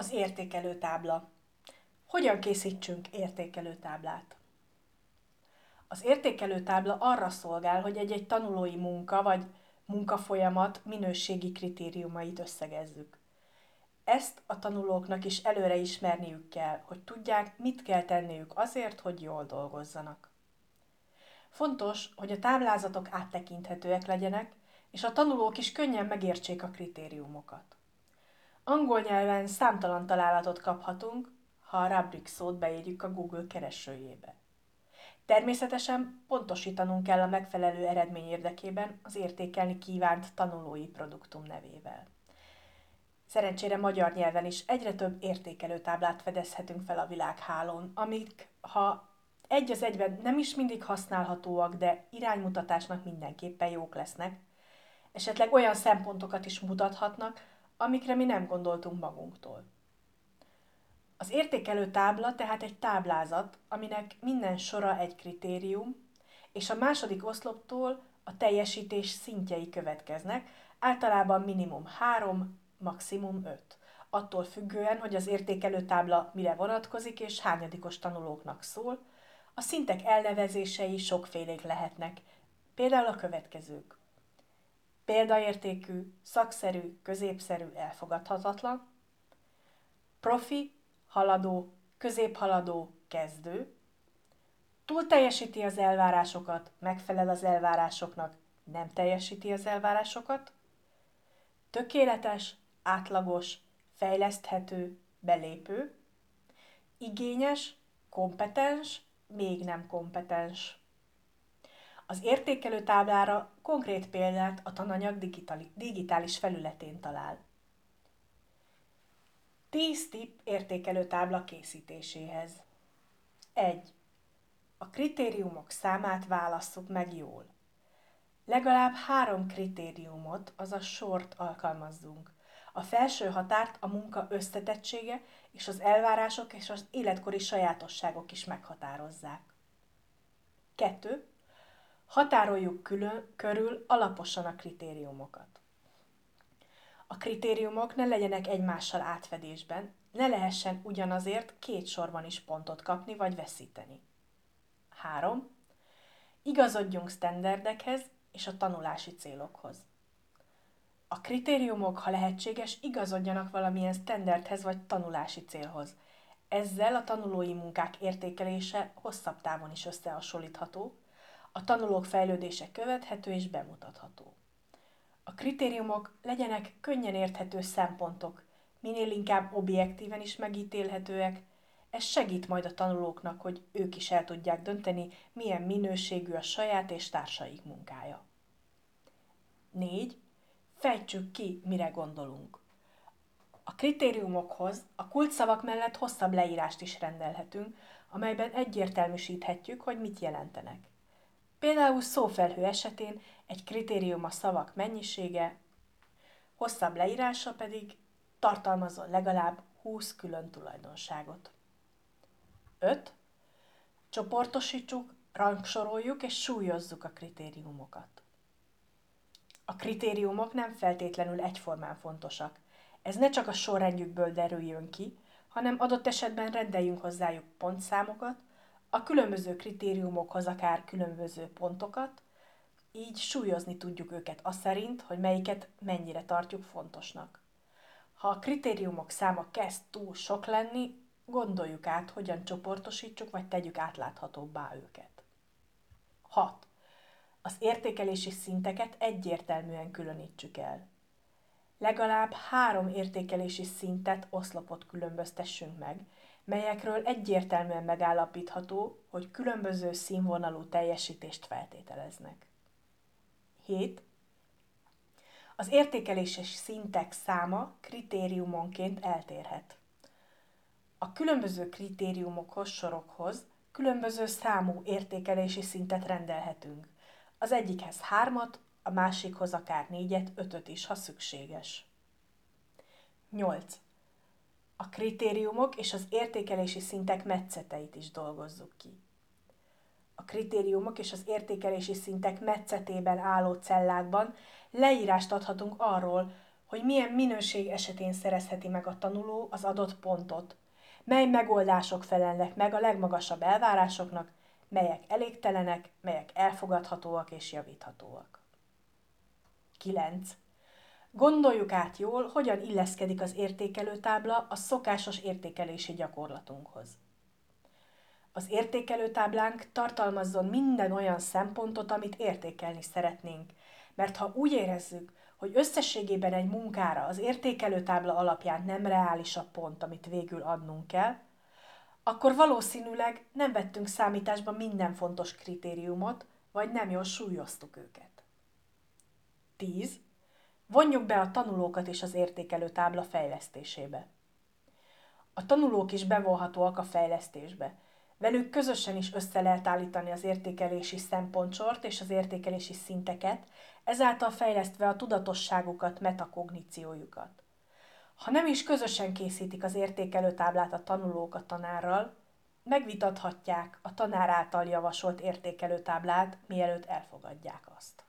Az értékelőtábla. Hogyan készítsünk értékelőtáblát? Az értékelőtábla arra szolgál, hogy egy-egy tanulói munka vagy munkafolyamat minőségi kritériumait összegezzük. Ezt a tanulóknak is előre ismerniük kell, hogy tudják, mit kell tenniük azért, hogy jól dolgozzanak. Fontos, hogy a táblázatok áttekinthetőek legyenek, és a tanulók is könnyen megértsék a kritériumokat. Angol nyelven számtalan találatot kaphatunk, ha a rubrik szót beírjuk a Google keresőjébe. Természetesen pontosítanunk kell a megfelelő eredmény érdekében az értékelni kívánt tanulói produktum nevével. Szerencsére magyar nyelven is egyre több értékelőtáblát fedezhetünk fel a világhálón, amik, ha egy az egyben nem is mindig használhatóak, de iránymutatásnak mindenképpen jók lesznek, esetleg olyan szempontokat is mutathatnak, amikre mi nem gondoltunk magunktól. Az értékelő tábla tehát egy táblázat, aminek minden sora egy kritérium, és a második oszloptól a teljesítés szintjei következnek, általában minimum 3, maximum 5, attól függően, hogy az értékelő tábla mire vonatkozik és hányadikos tanulóknak szól, a szintek elnevezései sokfélék lehetnek, például a következők. Példaértékű, szakszerű, középszerű, elfogadhatatlan, profi, haladó, középhaladó, kezdő, túl teljesíti az elvárásokat, megfelel az elvárásoknak, nem teljesíti az elvárásokat, tökéletes, átlagos, fejleszthető, belépő, igényes, kompetens, még nem kompetens. Az értékelő táblára konkrét példát a tananyag digitális felületén talál. 10 tipp értékelő tábla készítéséhez. 1. A kritériumok számát válasszuk meg jól. Legalább három kritériumot, azaz sort alkalmazzunk. A felső határt a munka összetettsége és az elvárások és az életkori sajátosságok is meghatározzák. 2. Határoljuk külön, körül alaposan a kritériumokat. A kritériumok ne legyenek egymással átfedésben, ne lehessen ugyanazért két sorban is pontot kapni vagy veszíteni. 3. Igazodjunk sztenderdekhez és a tanulási célokhoz. A kritériumok, ha lehetséges, igazodjanak valamilyen standardhez vagy tanulási célhoz. Ezzel a tanulói munkák értékelése hosszabb távon is összehasonlítható, a tanulók fejlődése követhető és bemutatható. A kritériumok legyenek könnyen érthető szempontok, minél inkább objektíven is megítélhetőek, ez segít majd a tanulóknak, hogy ők is el tudják dönteni, milyen minőségű a saját és társaik munkája. 4. Fejtsük ki, mire gondolunk. A kritériumokhoz a kulcsszavak mellett hosszabb leírást is rendelhetünk, amelyben egyértelműsíthetjük, hogy mit jelentenek. Például szófelhő esetén egy kritérium a szavak mennyisége, hosszabb leírása pedig tartalmazol legalább 20 külön tulajdonságot. 5. Csoportosítsuk, rangsoroljuk és súlyozzuk a kritériumokat. A kritériumok nem feltétlenül egyformán fontosak. Ez ne csak a sorrendjükből derüljön ki, hanem adott esetben rendeljünk hozzájuk pontszámokat, a különböző kritériumokhoz akár különböző pontokat, így súlyozni tudjuk őket az szerint, hogy melyiket mennyire tartjuk fontosnak. Ha a kritériumok száma kezd túl sok lenni, gondoljuk át, hogyan csoportosítsuk vagy tegyük átláthatóbbá őket. 6. Az értékelési szinteket egyértelműen különítsük el. Legalább három értékelési szintet, oszlopot különböztessünk meg, melyekről egyértelműen megállapítható, hogy különböző színvonalú teljesítést feltételeznek. 7. Az értékelési szintek száma kritériumonként eltérhet. A különböző kritériumokhoz, sorokhoz különböző számú értékelési szintet rendelhetünk. Az egyikhez hármat, a másikhoz akár négyet, ötöt is, ha szükséges. 8. A kritériumok és az értékelési szintek metszeteit is dolgozzuk ki. A kritériumok és az értékelési szintek metszetében álló cellákban leírást adhatunk arról, hogy milyen minőség esetén szerezheti meg a tanuló az adott pontot, mely megoldások felelnek meg a legmagasabb elvárásoknak, melyek elégtelenek, melyek elfogadhatóak és javíthatóak. 9. Gondoljuk át jól, hogyan illeszkedik az értékelőtábla a szokásos értékelési gyakorlatunkhoz. Az értékelőtáblánk tartalmazzon minden olyan szempontot, amit értékelni szeretnénk, mert ha úgy érezzük, hogy összességében egy munkára az értékelőtábla alapján nem reális a pont, amit végül adnunk kell, akkor valószínűleg nem vettünk számításba minden fontos kritériumot, vagy nem jól súlyoztuk őket. 10. Vonjuk be a tanulókat is az értékelőtábla fejlesztésébe. A tanulók is bevonhatóak a fejlesztésbe, Velük közösen is össze lehet állítani az értékelési szempontsort és az értékelési szinteket, ezáltal fejlesztve a tudatosságukat, metakogníciójukat. Ha nem is közösen készítik az értékelőtáblát a tanulók a tanárral, megvitathatják a tanár által javasolt értékelőtáblát, mielőtt elfogadják azt.